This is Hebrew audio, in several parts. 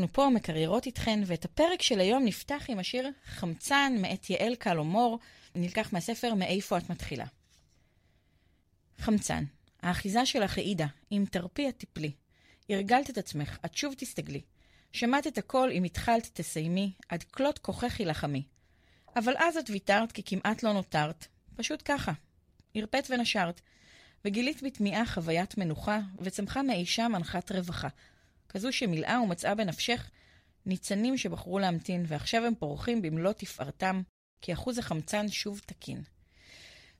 אנחנו פה מקריירות איתכן, ואת הפרק של היום נפתח עם השיר חמצן מאת יעל קלומור, נלקח מהספר "מאיפה את מתחילה". חמצן, האחיזה שלך העידה, אם תרפי את תפלי. הרגלת את עצמך, את שוב תסתגלי. שמעת את הכל, אם התחלת תסיימי, עד כלות כוחך הילחמי. אבל אז את ויתרת כי כמעט לא נותרת, פשוט ככה. הרפאת ונשרת, וגילית בתמיהה חוויית מנוחה, וצמחה מאי שם אנחת רווחה. כזו שמילאה ומצאה בנפשך ניצנים שבחרו להמתין, ועכשיו הם פורחים במלוא תפארתם, כי אחוז החמצן שוב תקין.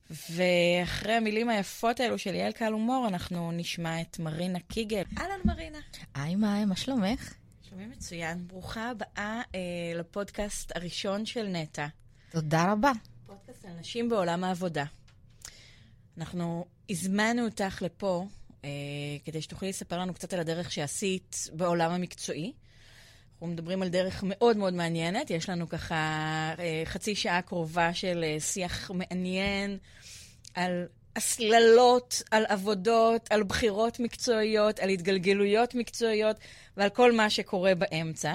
ואחרי המילים היפות האלו של יעל קהל הומור, אנחנו נשמע את מרינה קיגל. אהלן מרינה. היי מאי, מה שלומך? שומעים מצוין. ברוכה הבאה אה, לפודקאסט הראשון של נטע. תודה רבה. פודקאסט על נשים בעולם העבודה. אנחנו הזמנו אותך לפה כדי שתוכלי לספר לנו קצת על הדרך שעשית בעולם המקצועי. אנחנו מדברים על דרך מאוד מאוד מעניינת, יש לנו ככה אה, חצי שעה קרובה של אה, שיח מעניין על הסללות, על עבודות, על בחירות מקצועיות, על התגלגלויות מקצועיות ועל כל מה שקורה באמצע.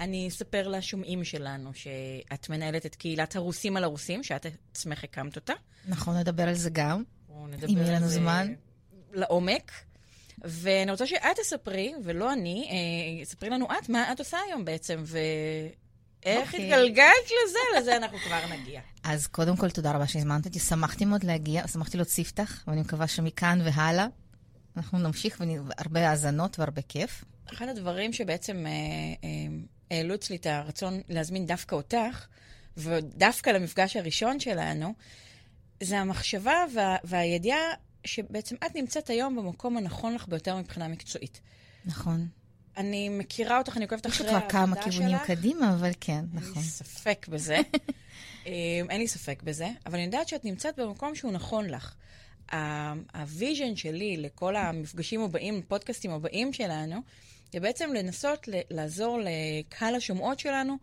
אני אספר לשומעים שלנו שאת מנהלת את קהילת הרוסים על הרוסים, שאת עצמך הקמת אותה. נכון, נדבר על זה גם. אם יהיה לנו זמן. לעומק. ואני רוצה שאת תספרי, ולא אני, אה, ספרי לנו את, מה את עושה היום בעצם, ואיך okay. אוקיי. התגלגלת לזה, לזה אנחנו כבר נגיע. אז קודם כל, תודה רבה שהזמנת אותי, שמחתי מאוד להגיע, שמחתי להוסיף אותך, ואני מקווה שמכאן והלאה אנחנו נמשיך, והרבה האזנות והרבה כיף. אחד הדברים שבעצם אה, אה, העלו אצלי את הרצון להזמין דווקא אותך, ודווקא למפגש הראשון שלנו, זה המחשבה וה, והידיעה שבעצם את נמצאת היום במקום הנכון לך ביותר מבחינה מקצועית. נכון. אני מכירה אותך, אני עוקבת אחרי העבודה שלך. יש לך כמה כיוונים קדימה, אבל כן, נכון. אין לי ספק בזה. אמ, אין לי ספק בזה, אבל אני יודעת שאת נמצאת במקום שהוא נכון לך. ה vision שלי לכל המפגשים הבאים, פודקאסטים הבאים שלנו, זה בעצם לנסות לעזור לקהל השומעות שלנו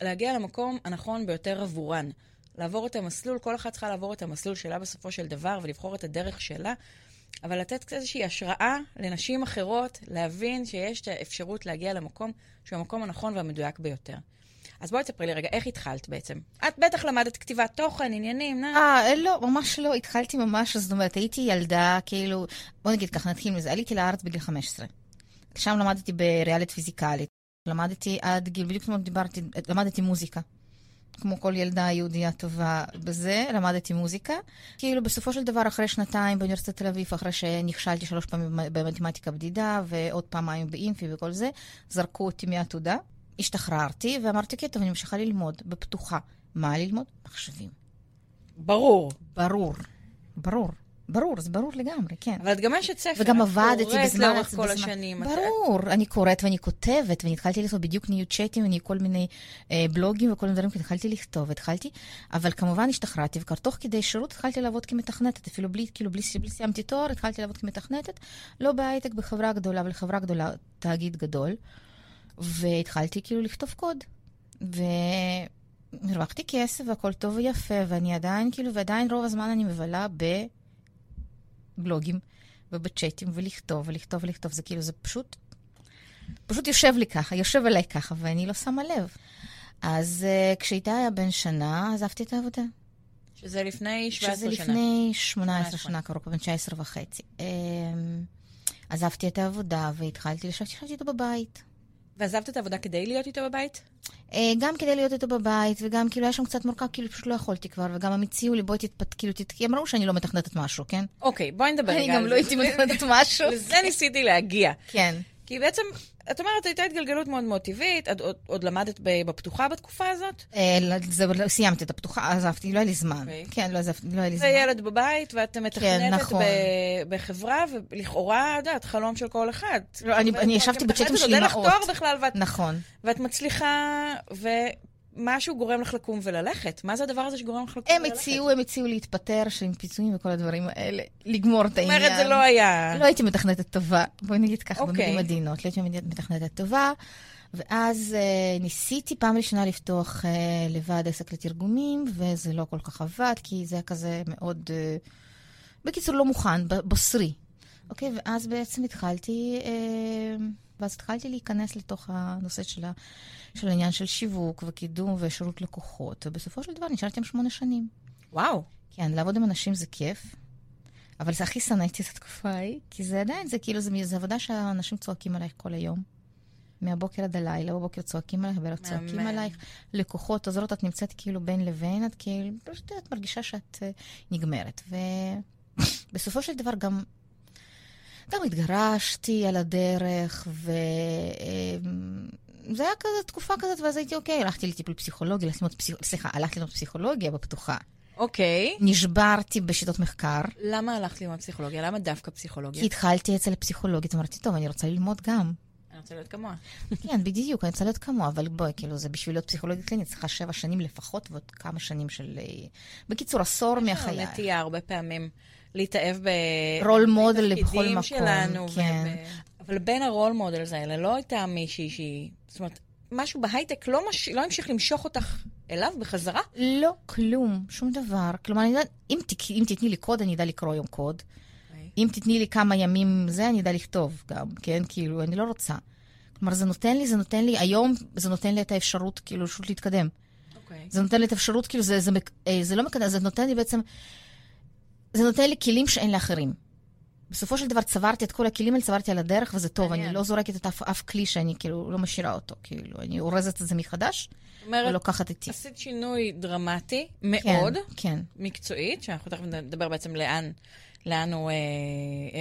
להגיע למקום הנכון ביותר עבורן. לעבור את המסלול, כל אחת צריכה לעבור את המסלול שלה בסופו של דבר ולבחור את הדרך שלה, אבל לתת איזושהי השראה לנשים אחרות, להבין שיש את האפשרות להגיע למקום שהוא המקום הנכון והמדויק ביותר. אז בואי תספרי לי רגע, איך התחלת בעצם? את בטח למדת כתיבת תוכן, עניינים, נא. אה, לא, ממש לא. התחלתי ממש, זאת אומרת, הייתי ילדה, כאילו, בוא נגיד ככה, נתחיל מזה. עליתי לארץ בגיל 15. שם למדתי בריאלית פיזיקלית. למדתי עד גיל, בדיוק כמו דיברתי, למדתי מוזיקה. כמו כל ילדה יהודייה טובה בזה, למדתי מוזיקה. כאילו בסופו של דבר, אחרי שנתיים באוניברסיטת תל אביב, אחרי שנכשלתי שלוש פעמים במתמטיקה בדידה, ועוד פעמיים באינפי וכל זה, זרקו אותי מהעתודה. השתחררתי, ואמרתי, כן, טוב, אני ממשיכה ללמוד, בפתוחה. מה ללמוד? מחשבים. ברור. ברור. ברור. ברור, זה ברור לגמרי, כן. אבל את גם אשת ספר. וגם עבדתי בזמן... את קוראת לאורך כל השנים. ברור, אני קוראת ואני כותבת, ואני התחלתי לעשות בדיוק ניו צ'אטים וכל מיני אה, בלוגים וכל מיני דברים, התחלתי לכתוב, התחלתי, אבל כמובן השתחררתי, וכבר תוך כדי שירות התחלתי לעבוד כמתכנתת, אפילו בלי, כאילו, בלי, בלי סיימתי תואר, התחלתי לעבוד כמתכנתת, לא בהייטק, בחברה גדולה, אבל חברה גדולה, תאגיד גדול, והתחלתי כאילו לכתוב קוד. ו... הרווחתי כסף והכל טוב ויפה, ואני עדיין, כאילו, ועדיין רוב הזמן אני מבלה ב... בלוגים ובצ'אטים ולכתוב ולכתוב ולכתוב. זה כאילו, זה פשוט, פשוט יושב לי ככה, יושב עליי ככה, ואני לא שמה לב. אז uh, כשאיתה היה בן שנה, עזבתי את העבודה. שזה לפני 17 שנה. שזה לפני 18 שנה, קרוב, בן 19 וחצי. Um, עזבתי את העבודה והתחלתי לשבת, ישבתי איתו בבית. ועזבת את העבודה כדי להיות איתו בבית? אה, גם כדי להיות איתו בבית, וגם כאילו היה שם קצת מורכב, כאילו פשוט לא יכולתי כבר, וגם הם הציעו לי, בואי תתפת, כאילו, תת... כי ראו שאני לא מתכנתת משהו, כן? אוקיי, בואי נדבר רגע על זה. אני גם לא הייתי מתכנתת משהו. לזה ניסיתי להגיע. כן. כי בעצם, את אומרת, הייתה התגלגלות מאוד מאוד טבעית, את עוד, עוד למדת בפתוחה בתקופה הזאת? אה, זה, לא, סיימתי את הפתוחה, עזבתי, לא היה לי זמן. Okay. אוקיי. כן, לא עזבתי, לא היה לי זמן. זה ילד בבית, ואת מתכנתת כן, נכון. בחברה, ולכאורה, את יודעת, חלום של כל אחד. לא, אני, אני ישבתי בצ'אטים של אימהות. אין לך תואר בכלל, ואת, נכון. ואת מצליחה, ו... משהו גורם לך לקום וללכת. מה זה הדבר הזה שגורם לך לקום הם וללכת? הציעו, הם הציעו להתפטר, שעם פיצויים וכל הדברים האלה, לגמור את העניין. זאת אומרת, זה לא היה... לא הייתי מתכנתת טובה, בואי נגיד ככה, okay. במילים אוקיי. עדינות. לא הייתי מתכנתת טובה, ואז אה, ניסיתי פעם ראשונה לפתוח אה, לבד עסק לתרגומים, וזה לא כל כך עבד, כי זה היה כזה מאוד... אה, בקיצור, לא מוכן, בוסרי. אוקיי, ואז בעצם התחלתי... אה, ואז התחלתי להיכנס לתוך הנושא של, ה, של העניין של שיווק וקידום ושירות לקוחות, ובסופו של דבר נשארתי עם שמונה שנים. וואו. כן, לעבוד עם אנשים זה כיף, אבל זה הכי שנאתי את התקופה ההיא, כי זה עדיין, זה כאילו, זה, זה עבודה שהאנשים צועקים עלייך כל היום. מהבוקר עד הלילה, בבוקר צועקים עלייך, בערב צועקים. עלייך. לקוחות, עוזרות, את נמצאת כאילו בין לבין, את כאילו, פשוט את מרגישה שאת uh, נגמרת. ובסופו של דבר גם, גם התגרשתי על הדרך, ו... זה היה כזה תקופה כזאת, ואז הייתי, אוקיי, הלכתי לטיפול פסיכולוגי, פסיכ... סליחה, הלכתי ללמוד פסיכולוגיה בפתוחה. אוקיי. נשברתי בשיטות מחקר, למה הלכת ללמוד פסיכולוגיה? למה דווקא פסיכולוגיה? כי התחלתי אצל הפסיכולוגית, אמרתי, טוב, אני רוצה ללמוד גם. אני רוצה להיות כמוה. כן, בדיוק, אני רוצה להיות כמוה, אבל בואי, כאילו, זה בשביל להיות פסיכולוגית קלינית, צריכה שבע שנים לפחות ועוד כמה שנים של... אה, בקיצור, עשור מהחיי. יש לנו נטייה הרבה פעמים להתאהב ב... role model בכל מקום, שלנו, כן. וב- אבל בין ה role models האלה לא הייתה מישהי שהיא... זאת אומרת, משהו בהייטק לא, מש... לא המשיך למשוך אותך אליו בחזרה? לא, כלום, שום דבר. כלומר, אני יודעת, אם, תק- אם תתני לי קוד, אני אדע לקרוא היום קוד. אם תתני לי כמה ימים זה, אני אדע לכתוב גם, כן? כאילו, אני לא רוצה. כלומר, זה נותן לי, זה נותן לי, היום זה נותן לי את האפשרות, כאילו, פשוט להתקדם. אוקיי. זה נותן לי את האפשרות, כאילו, זה, זה, מק- אה, זה לא מקדם, זה נותן לי בעצם, זה נותן לי כלים שאין לאחרים. בסופו של דבר צברתי את כל הכלים האלה, צברתי על הדרך, וזה טוב. אני לא זורקת את אף, אף כלי שאני כאילו לא משאירה אותו. כאילו, אני אורזת את זה מחדש, אומרת, ולוקחת איתי. עשית שינוי דרמטי מאוד, כן, כן. מקצועית, שאנחנו תכף נדבר בעצם לאן, לאן הוא, אה,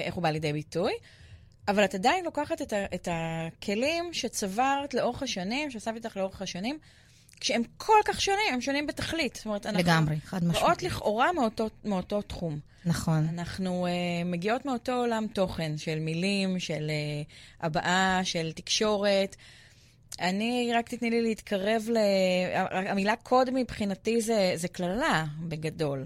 איך הוא בא לידי ביטוי, אבל את עדיין לוקחת את, ה, את הכלים שצברת לאורך השנים, שאספת איתך לאורך השנים, כשהם כל כך שונים, הם שונים בתכלית. זאת אומרת, אנחנו לגמרי, חד משמעית. באות לכאורה מאותו, מאותו תחום. נכון. אנחנו uh, מגיעות מאותו עולם תוכן של מילים, של uh, הבעה, של תקשורת. אני, רק תתני לי להתקרב ל... המילה קוד מבחינתי זה, זה קללה, בגדול,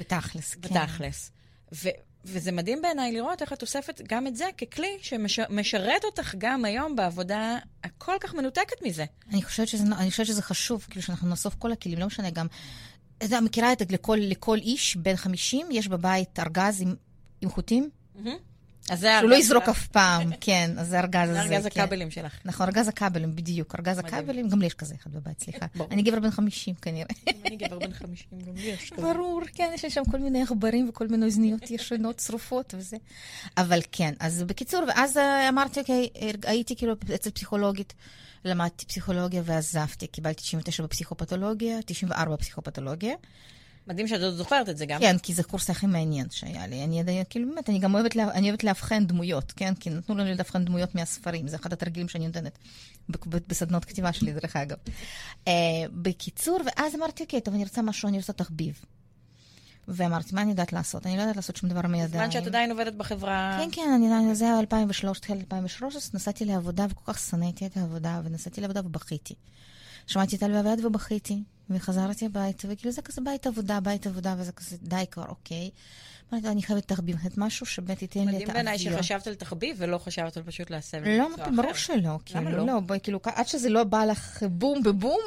בתכלס, כן. בתכלס. ו, וזה מדהים בעיניי לראות איך את אוספת גם את זה ככלי שמשרת אותך גם היום בעבודה הכל כך מנותקת מזה. אני חושבת שזה, אני חושבת שזה חשוב, כאילו שאנחנו נאסוף כל הכלים, לא משנה גם... אתה מכירה את זה לכל, לכל איש בן 50, יש בבית ארגז עם, עם חוטים? אז זה שהוא לא יזרוק. אף פעם, כן, אז זה הארגז הזה. זה ארגז כן. הכבלים שלך. נכון, ארגז הכבלים, בדיוק. ארגז. הכבלים, גם לי יש כזה אחד בבית, סליחה. אני גבר בן 50 כנראה. אני גבר בן 50, גם לי יש כזה. ברור, כן, יש שם כל מיני עכברים וכל מיני אוזניות ישנות, שרופות וזה. אבל כן, אז בקיצור, ואז אמרתי, אוקיי, הייתי כאילו אצל פסיכולוגית, למדתי פסיכולוגיה ועזבתי, קיבלתי 99 בפסיכופתולוגיה, 94 בפסיכופתולוגיה. מדהים שאת עוד זוכרת את זה גם. כן, כי זה הקורס הכי מעניין שהיה לי. אני עדיין, כאילו, באמת, אני גם אוהבת, לה, אני אוהבת לאבחן דמויות, כן? כי נתנו לנו לאבחן דמויות מהספרים, זה אחד התרגילים שאני נותנת בסדנות כתיבה שלי, דרך אגב. Uh, בקיצור, ואז אמרתי, אוקיי, טוב, אני רוצה משהו, אני רוצה תחביב. ואמרתי, מה אני יודעת לעשות? אני לא יודעת לעשות שום דבר מידיים. בזמן שאת עדיין עובדת בחברה... כן, כן, אני, אני, זה היה 2003, תחילת 2013, נסעתי לעבודה וכל כך שנאתי את העבודה, ונסעתי לעבודה ובכיתי. שמעתי את הלוויה ביד ובכיתי, וחזרתי הביתה, וכאילו זה כזה בית עבודה, בית עבודה, וזה כזה די כבר, אוקיי. אמרתי, אני חייבת תחביב, חייבת משהו שבאמת ייתן לי את מדהים בעיניי האוויר. שחשבת על תחביב ולא חשבת על פשוט להסב לא, ברור. שלא, כאילו, לא? לא, בואי, כאילו, עד שזה לא בא לך בום בבום,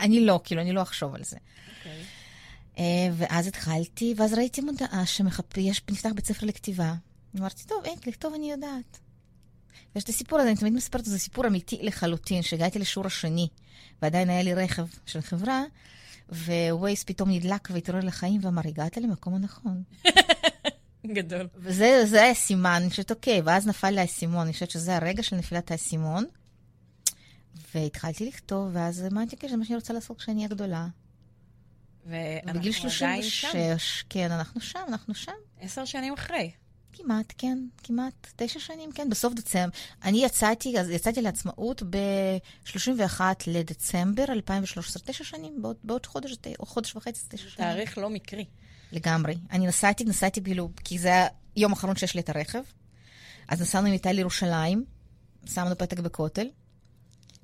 אני לא, כאילו, אני לא אחשוב על זה. אוקיי. אה, ואז התחלתי, ואז ראיתי מודעה שיש, נפתח בית ספר לכתיבה. אמרתי, טוב, אין, לכתוב אני יודעת. ויש את הסיפור הזה, אני תמיד מספרת, זה סיפור אמיתי לחלוטין, שהגעתי לשיעור השני, ועדיין היה לי רכב של חברה, ווייס פתאום נדלק והתעורר לחיים ואמר, הגעת למקום הנכון. גדול. וזה זה היה סימן, אני חושבת, אוקיי, ואז נפל לי האסימון, אני חושבת שזה הרגע של נפילת האסימון. והתחלתי לכתוב, ואז אמרתי, כן, זה מה שאני רוצה לעשות כשאני אהיה גדולה. ואנחנו בגיל עדיין שם. 36, כן, אנחנו שם, אנחנו שם. עשר שנים אחרי. כמעט, כן, כמעט. תשע שנים, כן, בסוף דצמבר. אני יצאתי, אז יצאתי לעצמאות ב-31 לדצמבר 2013, תשע שנים, בעוד, בעוד חודש, או חודש וחצי, תשע שנים. תאריך לא מקרי. לגמרי. אני נסעתי, נסעתי כאילו, כי זה היה יום אחרון שיש לי את הרכב. אז נסענו עם איתה לירושלים, שמנו פתק בכותל,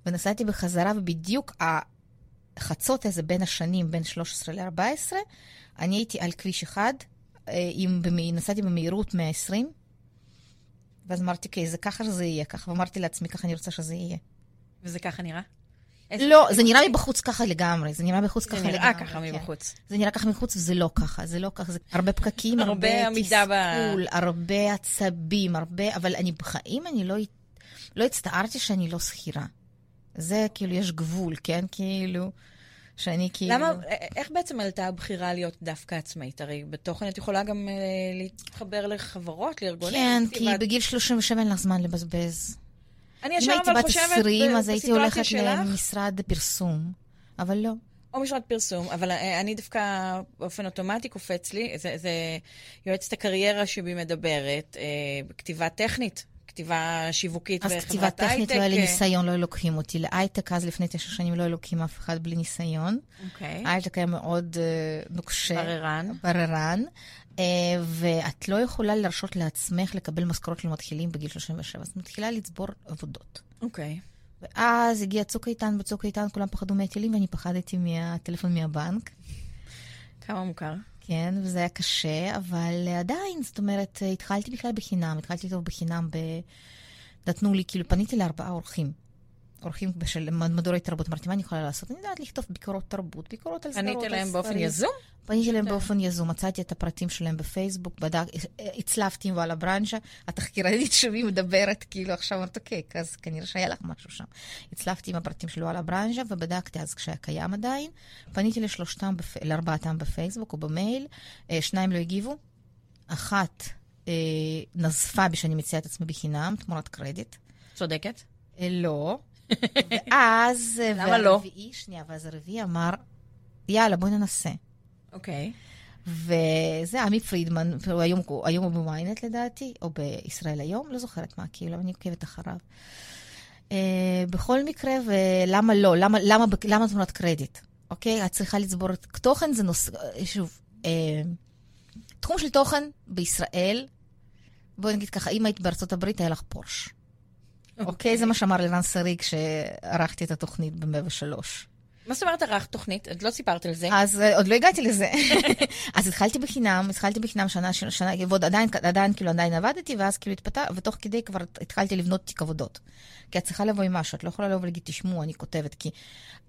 ונסעתי בחזרה, ובדיוק החצות הזה בין השנים, בין 13 ל-14, אני הייתי על כביש אחד, אה, במי, נסעתי במהירות 120, ואז אמרתי, אוקיי, זה ככה שזה יהיה ככה, ואמרתי לעצמי, ככה אני רוצה שזה יהיה. וזה ככה נראה? לא, זה נראה מבחוץ ככה לגמרי, זה נראה מבחוץ זה ככה נראה לגמרי. ככה כן. מבחוץ. זה נראה ככה מחוץ, וזה לא ככה, זה לא ככה, זה הרבה פקקים, הרבה תסכול, הרבה עצבים, הרבה, אבל אני בחיים, אני לא... לא הצטערתי שאני לא שכירה. זה כאילו, יש גבול, כן? כאילו, שאני כאילו... למה, איך בעצם עלתה הבחירה להיות דווקא עצמאית? הרי בתוכן את יכולה גם אה, להתחבר לחברות, לארגונים. כן, כי כתיבת- בגיל 37 אין לך זמן לבזבז. אני אם ישר הייתי אבל בת חושבת 20, ב- אז הייתי הולכת שלך, למשרד פרסום, אבל לא. או משרד פרסום, אבל אה, אני דווקא באופן אוטומטי קופץ לי, זה, זה יועצת הקריירה שבי מדברת, אה, כתיבה טכנית, כתיבה שיווקית אז בחברת כתיבה טכנית הייטק, לא היה לי אה, ניסיון, לא לוקחים אותי. להייטק אז לפני תשע שנים לא לוקחים אף אחד בלי ניסיון. אוקיי. הייטק היה מאוד אה, נוקשה. בררן. בררן. אה, ואת לא יכולה להרשות לעצמך לקבל משכורות למתחילים בגיל 37, אז מתחילה לצבור עבודות. אוקיי. ואז הגיע צוק איתן, בצוק איתן כולם פחדו מהטילים ואני פחדתי מהטלפון מהבנק. כמה מוכר. כן, וזה היה קשה, אבל אה, עדיין, זאת אומרת, אה, התחלתי בכלל בחינם, התחלתי לכתוב בחינם, ב... נתנו לי, כאילו, פניתי לארבעה אורחים. אורחים של מדורי תרבות. אמרתי, מה אני יכולה לעשות? אני יודעת לכתוב ביקורות תרבות, ביקורות על סדרות, פנית אליהם באופן. יזום? פניתי אליהם באופן יזום, מצאתי את הפרטים שלהם בפייסבוק, בדק, הצלבתי עם וואלה ברנז'ה, התחקירנית שלי מדברת, כאילו עכשיו אמרת, אוקיי, אז כנראה שהיה לך משהו שם. הצלבתי עם הפרטים של וואלה ברנז'ה, ובדקתי אז כשהיה קיים עדיין. פניתי לשלושתם. לארבעתם בפייסבוק או במייל, אה, שניים לא הגיבו, אחת אה, נזפה בי שאני מציעה את עצמי בחינם, תמורת קרדיט. צודקת. אה, לא. ואז... אה, למה לא? והרביעי, שנייה, ואז הרביעי אמר, יאללה, בואי ננסה. אוקיי. וזה עמי פרידמן, היום, היום הוא בוויינט לדעתי, או בישראל היום, לא זוכרת מה, כאילו, אני עוקבת אחריו. Uh, בכל מקרה, ולמה לא? למה, למה, למה תמונת קרדיט? אוקיי? את צריכה לצבור את... תוכן זה נושא... שוב, uh, תחום של תוכן בישראל, בואי נגיד ככה, אם היית בארצות הברית, היה לך פורש. אוקיי? זה מה שאמר לירן שריג כשערכתי את התוכנית ב-103. מה זאת אומרת ערכת תוכנית? את לא סיפרת על זה. אז אה, עוד לא הגעתי לזה. אז התחלתי בחינם, התחלתי בחינם שנה, שנה, שנה, ועוד עדיין, עדיין, כאילו, עדיין עבדתי, ואז כאילו התפתח, ותוך כדי כבר התחלתי לבנות תיק עבודות. כי את צריכה לבוא עם משהו, את לא יכולה לבוא ולהגיד, תשמעו, אני כותבת, כי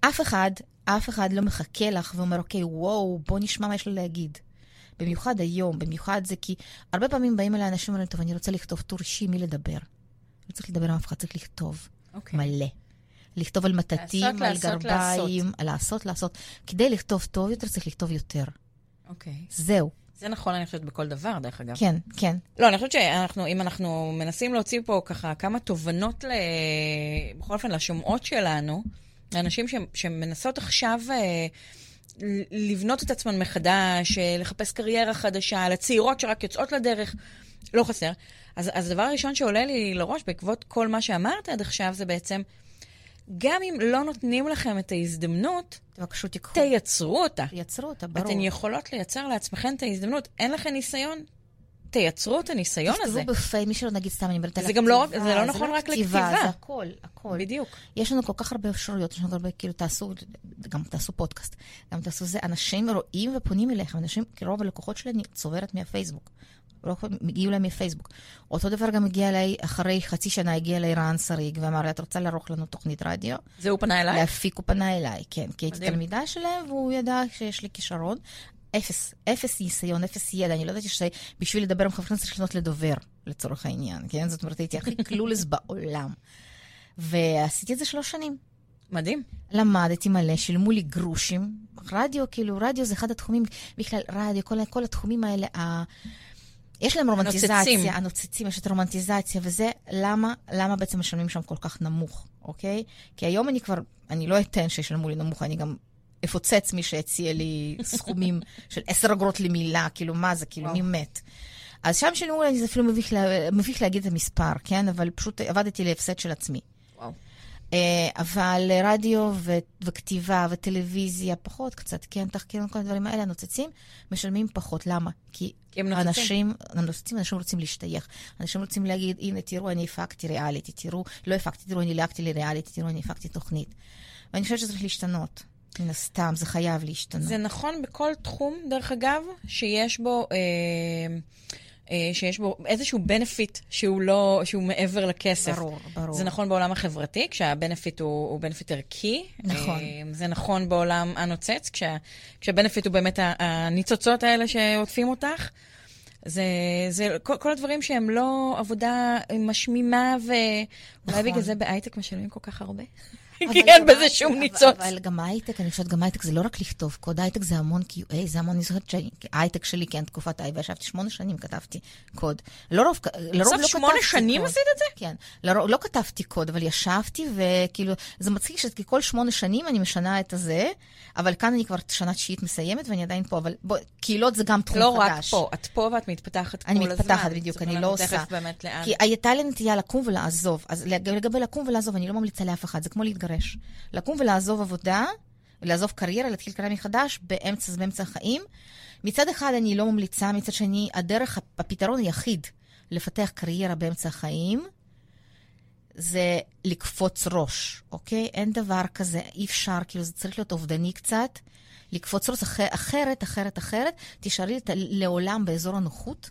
אף אחד, אף אחד לא מחכה לך ואומר, אוקיי, וואו, בוא נשמע מה יש לו להגיד. במיוחד היום, במיוחד זה כי הרבה פעמים באים אליי אנשים ואומרים, טוב, אני רוצה לכתוב טור אישי, מי לדבר? לא צריך לדבר עם אף אחד, צריך לכתוב. אוקיי. מלא. לכתוב על מטטים, לעשות, על לעשות, גרביים, לעשות, לעשות. כדי לכתוב טוב יותר, צריך לכתוב יותר. אוקיי. זהו. זה נכון, אני חושבת, בכל דבר, דרך אגב. כן, כן. לא, אני חושבת שאנחנו, אם אנחנו מנסים להוציא פה ככה כמה תובנות, ל... בכל אופן, לשומעות שלנו, לאנשים ש... שמנסות עכשיו אה, לבנות את עצמן מחדש, אה, לחפש קריירה חדשה, לצעירות שרק יוצאות לדרך, לא חסר. אז, אז הדבר הראשון שעולה לי לראש בעקבות כל מה שאמרת עד עכשיו, זה בעצם, גם אם לא נותנים לכם את ההזדמנות, תבקשו תיקחו. תייצרו אותה. תייצרו אותה, ברור. אתן יכולות לייצר לעצמכן את ההזדמנות. אין לכן ניסיון? תייצרו את הניסיון הזה. תכתבו בפי, מי שלא נגיד סתם, אני מדברת על זה הכתיבה. גם לא זה לא נכון רק לכתיבה. זה הכל, הכל. בדיוק. יש לנו כל כך הרבה אפשרויות, יש לנו הרבה, כאילו, תעשו, גם תעשו פודקאסט, גם תעשו זה. אנשים רואים ופונים אליכם, אנשים, כי רוב הלקוחות שלי אני צוברת מהפייסבוק. רוב הגיעו אליי מפייסבוק. אותו דבר גם הגיע אליי, אחרי חצי שנה הגיע אליי רן שריג, ואמר לי, את רוצה לערוך לנו תוכנית רדיו? זה הוא פנה אליי? להפיק, הוא פנה אליי, כן. כי הייתי. תלמידה שלהם, והוא ידע שיש לי כישרון. אפס, אפס ניסיון, אפס ידע. אני לא ידעתי שבשביל לדבר עם חברי כנסת צריך לפנות לדובר, לצורך העניין, כן? זאת אומרת, הייתי הכי קלולס בעולם. ועשיתי את זה שלוש שנים. מדהים. למדתי מלא, שילמו לי גרושים. רדיו, כאילו, רדיו זה אחד התחומים, בכלל, רדיו, כל, כל התחומים האלה, ה... יש להם רומנטיזציה, הנוצצים. הנוצצים, יש את הרומנטיזציה, וזה למה, למה בעצם משלמים שם כל כך נמוך, אוקיי? כי היום אני כבר, אני לא אתן שישלמו לי נמוך, אני גם אפוצץ מי שיציע לי סכומים של עשר אגורות למילה, כאילו, מה זה, כאילו. מי מת? אז שם שילמו לי, זה אפילו מביך, לה, מביך להגיד את המספר, כן? אבל פשוט עבדתי להפסד של עצמי. אה, אבל רדיו ו- וכתיבה וטלוויזיה, פחות קצת, כן, תחקירים, כל הדברים האלה, הנוצצים, משלמים פחות. למה? כי הם נוצצים. אנשים, הנוצצים, אנשים רוצים להשתייך. אנשים רוצים להגיד, הנה, תראו, אני הפקתי ריאליטי, תראו, לא הפקתי, תראו, אני ליהקתי לריאליטי, תראו, אני הפקתי תוכנית. ואני חושבת שזה צריך להשתנות. מן הסתם, זה חייב להשתנות. זה נכון בכל תחום, דרך אגב, שיש בו... אה, שיש בו איזשהו benefit שהוא לא, שהוא מעבר לכסף. ברור, ברור. זה נכון בעולם החברתי, כשה benefit הוא, הוא benefit ערכי. נכון. אה, זה נכון בעולם הנוצץ, כשה, כשה benefit הוא באמת הניצוצות האלה שעוטפים אותך. זה, זה כל, כל הדברים שהם לא עבודה משמימה, ואולי נכון. בגלל זה בהייטק משלמים כל כך הרבה. כי אין בזה שום ניצוץ. אבל גם הייטק, אני חושבת, גם הייטק זה לא רק לכתוב קוד, הייטק זה המון QA, זה המון, אני זוכרת שהייטק שלי, כן, תקופת הייבה, ישבתי שמונה שנים, כתבתי קוד. לרוב, בסוף לא שמונה כתבתי שנים קוד. עשית את זה? כן. לרוב, לא כתבתי קוד, אבל ישבתי, וכאילו, זה מצחיק שכי כל שמונה שנים אני משנה את הזה, אבל כאן אני כבר שנה תשיעית מסיימת, ואני עדיין פה, אבל בוא, קהילות זה גם תחום לא רק חדש. פה, את פה ואת מתפתחת כל אני הזמן. מתפתחת בדיוק, אני לא עושה. כי הייתה לי נטייה לקום ולעזוב. אז לג- לגבי לקום ולעזוב, אני לא ממליצה לאף אחד, זה כמו להתגרש. לקום ולעזוב עבודה, ולעזוב קריירה, להתחיל קריירה מחדש באמצע, באמצע החיים. מצד אחד אני לא ממליצה, מצד שני, הדרך, הפתרון היחיד לפתח קריירה באמצע החיים, זה לקפוץ ראש, אוקיי? אין דבר כזה, אי אפשר, כאילו זה צריך להיות אובדני קצת. לקפוץ ראש אחר, אחרת, אחרת, אחרת, תישארי לעולם באזור הנוחות.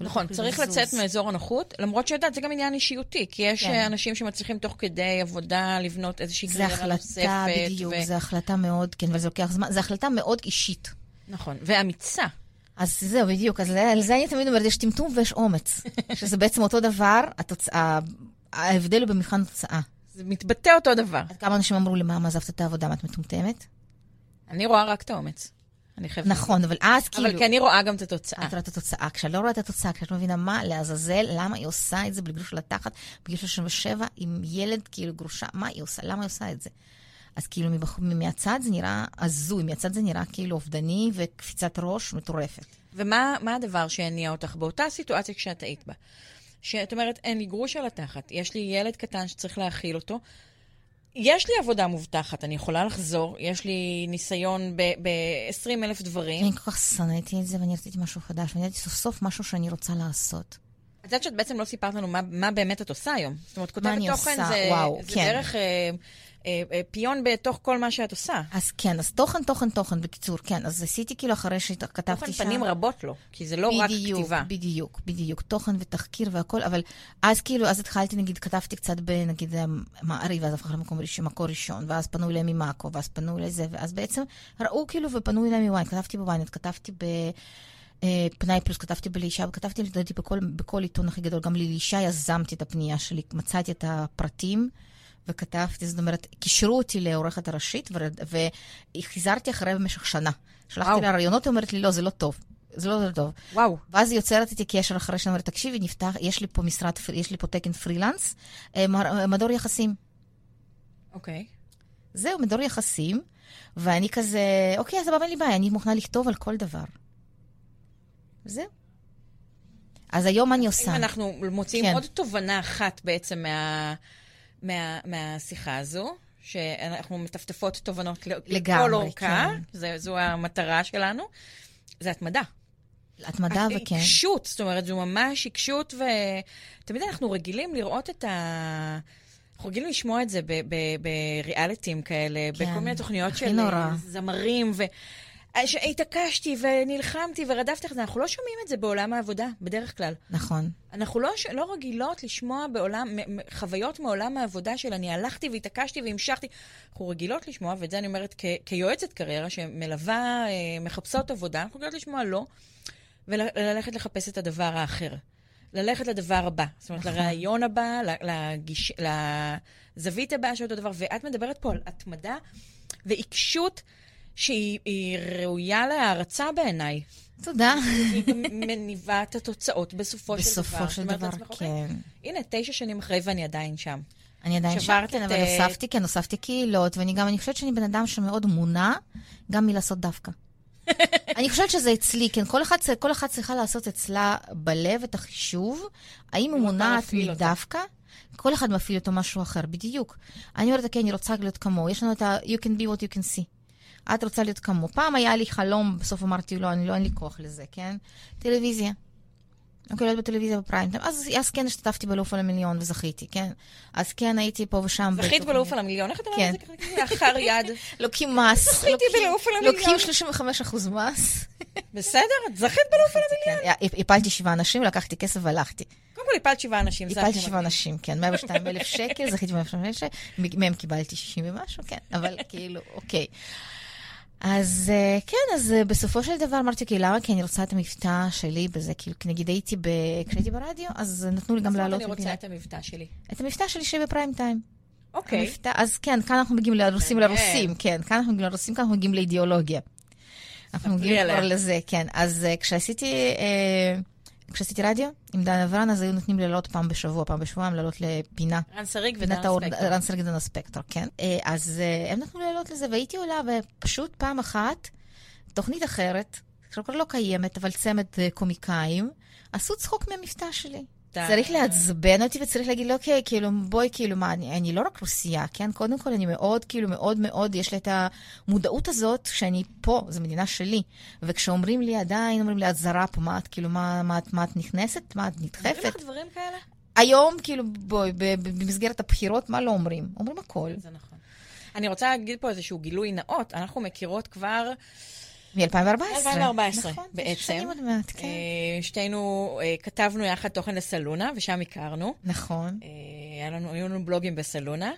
נכון, צריך לזוז. לצאת מאזור הנוחות, למרות שאת יודעת, זה גם עניין אישיותי, כי יש כן. אה, אנשים שמצליחים תוך כדי עבודה לבנות איזושהי זה קריירה החלטה, נוספת. בדיוק, ו- זו החלטה מאוד, כן, אבל זה לוקח זמן, זו החלטה מאוד אישית. נכון, ואמיצה. אז זהו, בדיוק, אז על זה אני תמיד אומרת, יש טמטום ויש אומץ. שזה בעצם אותו דבר, התוצאה, ההבדל הוא במבחן התוצאה. זה מתבטא אותו דבר. כמה אנשים אמרו לי, מה עזבת את העבודה, מה את מטומטמת? אני רואה רק את האומץ. אני חייבת... נכון, אבל אז כאילו... אבל כי אני רואה גם את התוצאה. את רואה את התוצאה. כשאת לא רואה את התוצאה, כשאת לא מבינה מה לעזאזל, למה היא עושה את זה בגיל של התחת, בגיל 37, עם ילד כאילו גרושה, מה היא עושה? למה היא עושה את זה? אז כאילו מבח... מהצד זה נראה הזוי, מהצד זה נראה כאילו אובדני וקפיצת ראש מטורפת. ומה מה הדבר שהניע אותך באותה סיטואציה כשאת היית בה? שאת אומרת, אין לי גרוש על התחת, יש לי ילד קטן שצריך להאכיל אותו. יש לי עבודה מובטחת, אני יכולה לחזור, יש לי ניסיון ב-20 אלף דברים. אני כל כך שנאתי את זה, ואני רציתי משהו חדש, ואני ידעתי סוף סוף משהו שאני רוצה לעשות. את יודעת שאת בעצם לא סיפרת לנו מה, מה באמת את עושה היום. זאת אומרת, כותבת תוכן עושה? זה, וואו, זה כן. דרך אה, פיון בתוך כל מה שאת עושה. אז כן, אז תוכן, תוכן, תוכן, בקיצור, כן. אז עשיתי כאילו אחרי שכתבתי תוכן שם... פנים רבות לו, כי זה לא רק כתיבה. בדיוק, בדיוק. תוכן ותחקיר והכל, אבל אז כאילו, אז התחלתי, נגיד, כתבתי קצת בנגיד מעריב, ואז הפך למקום ראשון, מקור ראשון, ואז פנו אליי ממאקו, ואז פנו אליי זה, ואז בעצם ראו כאילו, ופנו אליי מוויין, כתבתי בוויינט, כתבתי ב... אה, פנאי פלוס, כתבתי בלישה, וכתבתי לדעתי בכל, בכל עיתון הכי גדול, גם ללישה יזמתי את הפנייה שלי, מצאתי את הפרטים. וכתבתי, זאת אומרת, קישרו אותי לעורכת הראשית, והחזרתי אחריה במשך שנה. שלחתי. לה רעיונות, היא אומרת לי, לא, זה לא טוב. זה לא טוב. וואו, ואז היא יוצרת איתי קשר אחרי שאני אומרת, תקשיבי, נפתח, יש לי פה משרד, יש לי פה תקן פרילנס, אה, מר- מדור יחסים. אוקיי. זהו, מדור יחסים, ואני כזה, אוקיי, אז סבבה, אין לי בעיה, אני מוכנה לכתוב על כל דבר. זהו. אז היום אני אם עושה? אנחנו מוציאים כן. עוד תובנה אחת בעצם מה, מה, מהשיחה הזו, שאנחנו מטפטפות תובנות לגמרי, לכל אורכה, כן. זה, זו המטרה שלנו, זה התמדה. התמדה וכן. עיקשות, זאת אומרת, זו ממש עיקשות, ותמיד אנחנו רגילים לראות את ה... אנחנו רגילים לשמוע את זה בריאליטים כאלה, כן, בכל מיני תוכניות של נורא. אה, זמרים, ו... שהתעקשתי ונלחמתי ורדפתי אחרי זה, אנחנו לא שומעים את זה בעולם העבודה, בדרך כלל. נכון. אנחנו לא, לא רגילות לשמוע בעולם, חוויות מעולם העבודה של אני הלכתי והתעקשתי והמשכתי. אנחנו רגילות לשמוע, ואת זה אני אומרת כ- כיועצת קריירה שמלווה אה, מחפשות עבודה, אנחנו רגילות לשמוע לא, וללכת לחפש את הדבר האחר. ללכת לדבר הבא. זאת אומרת, נכון. לרעיון הבא, לגיש, לזווית הבאה של אותו דבר. ואת מדברת פה על התמדה ועיקשות שהיא היא ראויה להערצה בעיניי. תודה. היא גם מניבה את התוצאות בסופו של דבר. בסופו של דבר, אוקיי, כן. הנה, תשע שנים אחרי ואני עדיין שם. אני עדיין שם, כן, אבל אה, הוספתי, כן, הוספתי קהילות, ואני גם, אני חושבת שאני בן אדם שמאוד מונע גם מלעשות דווקא. אני חושבת שזה אצלי, כן, כל אחת, כל אחת צריכה לעשות אצלה בלב את החישוב, האם ומותר מונעת. מדווקא. כל אחד מפעיל אותו משהו אחר, בדיוק. אני אומרת, כן, אני רוצה להיות כמוהו. יש לנו את ה- you can be what you can see. את רוצה להיות כמוהו. פעם היה לי חלום, בסוף אמרתי, לא, אני לא, אין לי כוח לזה, כן? טלוויזיה. אוקיי, להיות בטלוויזיה בפריים טיים. אז, אז כן השתתפתי בלעוף על המיליון וזכיתי, כן? אז כן הייתי פה ושם. זכית. בלעוף על המיליון, איך את אומרת כן. את זה ככה? יד. לוקים מס. זכיתי בלעוף על המיליון. לוקחים 35 אחוז מס. בסדר? את זכית בלעוף על המיליון. כן, הפלתי שבעה אנשים, לקחתי כסף והלכתי. קודם כל הפלת שבעה אנשים, הפלתי שבעה. אנשים, כן, 102 אלף שקל, זכיתי ב-102 אלף שקל, מהם קיבלתי 60 ומשהו, כן, אבל כאילו, אוקיי. אז אה, כן, אז אה, בסופו של דבר אמרתי, כאילו, למה? כי אני רוצה את המבטא שלי בזה, כאילו, כי נגיד הייתי, ב... כשהייתי ברדיו, אז נתנו לי גם לעלות. אני רוצה את המבטא שלי? את המבטא שלי שבפריים טיים. אוקיי. אז כן, כאן אנחנו מגיעים לרוסים ולרוסים, כן, כאן אנחנו מגיעים לרוסים, כאן אנחנו מגיעים לאידיאולוגיה. אנחנו מגיעים כבר לזה, כן. אז uh, כשעשיתי, כשעשיתי רדיו עם דן אברן, אז היו נותנים לי לעלות פעם בשבוע, פעם בשבועיים, לעלות לפינה. רן שריג ודן ספקטור. רן שריג ודן ספקטור, כן. Uh, אז uh, הם נתנו לי לעלות לזה, והייתי עולה, ופשוט פעם אחת, תוכנית אחרת, עכשיו כבר לא קיימת, אבל צמד uh, קומיקאים, עשו צחוק מהמבטא שלי. צריך לעצבן אותי וצריך להגיד, אוקיי, כאילו, בואי, כאילו, מה, אני, אני לא רק רוסייה, כן? קודם כל, אני מאוד, כאילו, מאוד מאוד, יש לי את המודעות הזאת שאני פה, זו מדינה שלי. וכשאומרים לי, עדיין אומרים לי, את זרה פה, מה את, כאילו, מה, מה, מה את נכנסת? מה את נדחפת? אומרים לך דברים כאלה? היום, כאילו, בואי, במסגרת הבחירות, מה לא אומרים? אומרים הכל. זה נכון. אני רוצה להגיד פה איזשהו גילוי נאות. אנחנו מכירות כבר... מ-2014. 2014, נכון, בעצם. שנים עוד מעט, כן. אה, שתינו אה, כתבנו יחד תוכן לסלונה, ושם הכרנו. נכון. אה, לנו, היו לנו בלוגים בסלונה.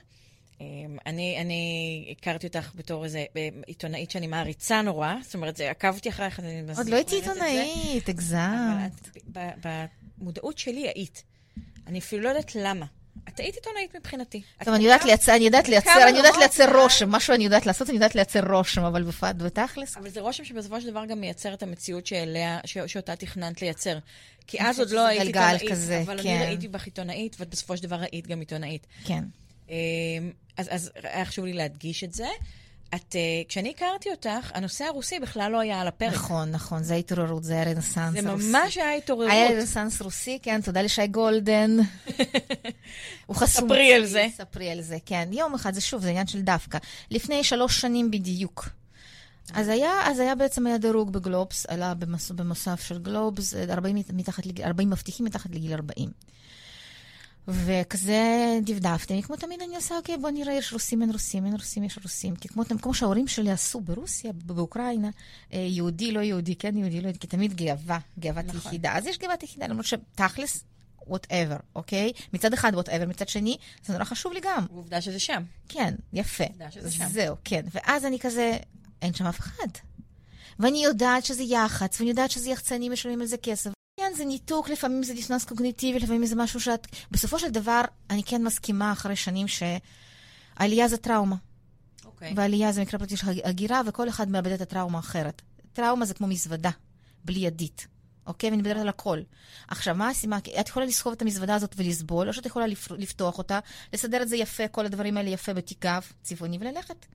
אני, אני הכרתי אותך בתור איזה עיתונאית שאני מעריצה נורא, זאת אומרת, עקבתי אחרייך. עוד לא הייתי עיתונאית, הגזמת. במודעות שלי היית. אני אפילו לא יודעת למה. את היית עיתונאית מבחינתי. טוב, אני יודעת לייצר, אני יודעת לייצר, אני יודעת לייצר רושם, משהו אני יודעת לעשות, אני יודעת לייצר רושם, אבל בתכלס... אבל זה רושם שבסופו של דבר גם מייצר את המציאות שאליה, שאותה תכננת לייצר. כי אז עוד לא היית עיתונאית, אבל כן. אני ראיתי בך עיתונאית, ואת בסופו של דבר היית גם עיתונאית. כן. אמ, אז, אז היה חשוב לי להדגיש את זה. את, uh, כשאני הכרתי אותך, הנושא הרוסי בכלל לא היה על הפרק. נכון, נכון, זה התעוררות, זה היה רנסאנס רוסי. זה ממש היה התעוררות. היה רנסאנס רוסי, כן, תודה לשי גולדן. הוא חסום. ספרי על זה. ספרי על זה, כן. יום אחד, זה שוב, זה עניין של דווקא. לפני שלוש שנים בדיוק. אז היה, אז היה בעצם היה דירוג בגלובס, עלה במס, במוסף של גלובס, 40, מתחת, 40 מבטיחים מתחת לגיל 40. וכזה דפדפתי, כמו תמיד אני עושה, אוקיי, בוא נראה, יש רוסים, אין רוסים, אין רוסים, יש רוסים. כי כמו, כמו שההורים שלי עשו ברוסיה, באוקראינה, אה, יהודי, לא יהודי, כן יהודי, לא יהודי, כי תמיד גאווה, גאוות נכון. יחידה. אז יש גאוות יחידה, למרות שתכלס, whatever, אוקיי? מצד אחד whatever, מצד שני, זה נורא חשוב לי גם. עובדה שזה שם. כן, יפה. עובדה שזה שם. זהו, כן. ואז אני כזה, אין שם אף אחד. ואני יודעת שזה יח"צ, ואני יודעת שזה יחצנים משלמים על זה כסף, כן, זה ניתוק, לפעמים זה דיסוננס קוגניטיבי, לפעמים זה משהו שאת... בסופו של דבר, אני כן מסכימה אחרי שנים שעלייה זה טראומה. אוקיי. Okay. ועלייה זה מקרה פרטי של הגירה, וכל אחד מאבד את הטראומה האחרת. טראומה זה כמו מזוודה, בלי ידית. אוקיי? ואני מדברת על הכל. עכשיו, מה הסיבה? את יכולה לסחוב את המזוודה הזאת ולסבול, או שאת יכולה לפתוח אותה, לסדר את זה יפה, כל הדברים האלה יפה בתיק גב צבעוני וללכת.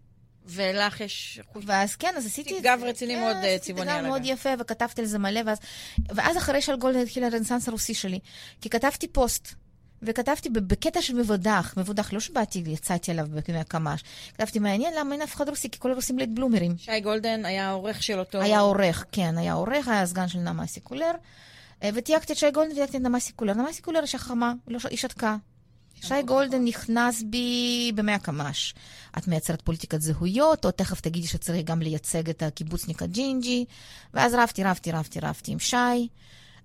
ולך יש. ואז כן, אז עשיתי. גב רציני מאוד אה, צבעוני על הגב. מאוד יפה, וכתבתי על זה מלא, ואז, ואז אחרי של גולדן התחיל הרנסאנס הרוסי שלי, כי כתבתי פוסט. וכתבתי בקטע של מבודח, מבודח, לא שבאתי, יצאתי עליו מהקמ"ש. כתבתי, מעניין למה אין אף אחד רוסי, כי כל הרוסים בלית בלומרים. שי גולדן היה עורך של אותו... היה עורך, כן, היה עורך, היה סגן של נעמה סיקולר. אה, ותייגתי את שי גולדן ותייגתי את נעמה סיקולר. נעמה סיקולר אישה חכמה, לא היא שתקה. שי גולדן נכנס בי במאה קמ"ש. את מייצרת פוליטיקת זהויות, או תכף תגידי שצריך גם לייצג את הקיבוצניק הג'ינג'י. ואז רבתי, רבתי, רבתי, רבתי עם שי.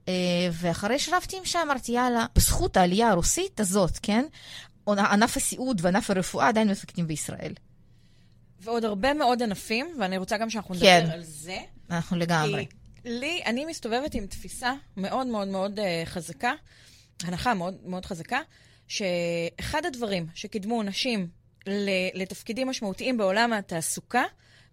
אה, ואחרי שרבתי עם שי אמרתי, יאללה, בזכות העלייה הרוסית הזאת, כן? ענף הסיעוד וענף הרפואה עדיין מפקדים בישראל. ועוד הרבה מאוד ענפים, ואני רוצה גם שאנחנו כן. נדבר על זה. אנחנו לגמרי. לי, אני מסתובבת עם תפיסה מאוד מאוד מאוד uh, חזקה, הנחה מאוד מאוד חזקה, שאחד הדברים שקידמו נשים לתפקידים משמעותיים בעולם התעסוקה,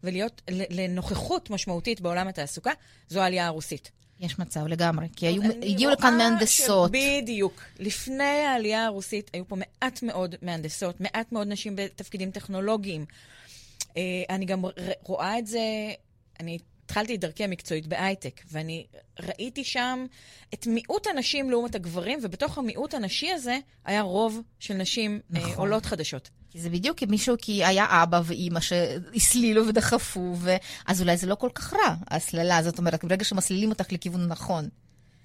ולהיות לנוכחות משמעותית בעולם התעסוקה, זו העלייה הרוסית. יש מצב לגמרי, כי היו, הגיעו לכאן מהנדסות. בדיוק. לפני העלייה הרוסית היו פה מעט מאוד מהנדסות, מעט מאוד נשים בתפקידים טכנולוגיים. אה, אני גם רואה את זה, אני התחלתי את דרכי המקצועית בהייטק, ואני ראיתי שם את מיעוט הנשים לעומת הגברים, ובתוך המיעוט הנשי הזה היה רוב של נשים אה, נכון. עולות חדשות. כי זה בדיוק כי מישהו, כי היה אבא ואימא שהסלילו ודחפו, ו... אז אולי זה לא כל כך רע, ההסללה. זאת אומרת, ברגע שמסלילים אותך לכיוון נכון.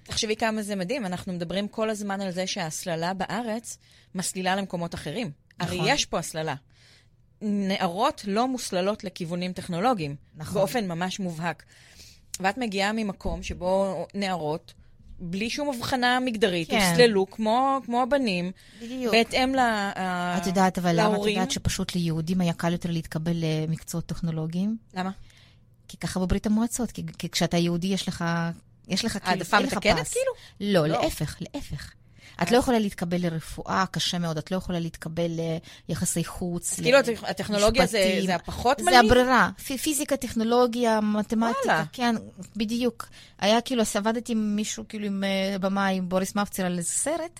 תחשבי כמה זה מדהים, אנחנו מדברים כל הזמן על זה שההסללה בארץ מסלילה למקומות אחרים. נכון. הרי יש פה הסללה. נערות לא מוסללות לכיוונים טכנולוגיים, נכון. באופן ממש מובהק. ואת מגיעה ממקום שבו נערות, בלי שום הבחנה מגדרית, כן. הוסללו כמו, כמו הבנים, בדיוק. בהתאם ל, את יודעת, אבל להורים. למה את יודעת שפשוט ליהודים היה קל יותר להתקבל למקצועות טכנולוגיים? למה? כי ככה בברית המועצות, כי, כי כשאתה יהודי יש לך, יש לך כאילו, העדפה אין לך מתקנת פס. כאילו? לא, לא. להפך, להפך. את לא יכולה להתקבל לרפואה, קשה מאוד, את לא יכולה להתקבל ליחסי חוץ. אז כאילו הטכ- הטכנולוגיה זה-. זה הפחות זה מלהיב? הברירה. פי- פיזיקה, טכנולוגיה, מתמטיקה, וואלה. כן, בדיוק. היה כאילו, אז עבדתי עם מישהו, כאילו עם אה, במאי, עם בוריס מפציר על איזה סרט,